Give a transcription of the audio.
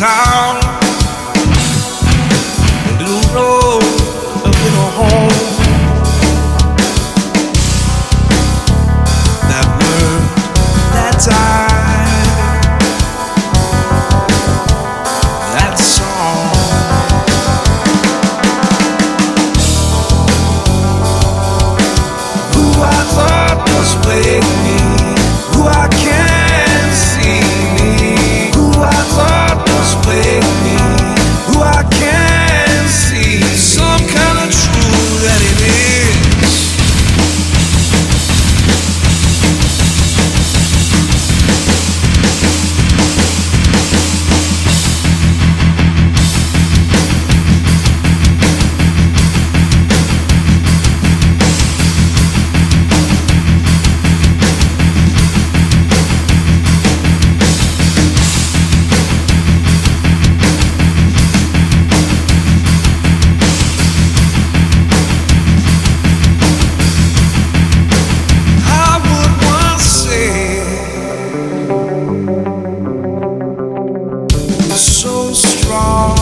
town. so strong.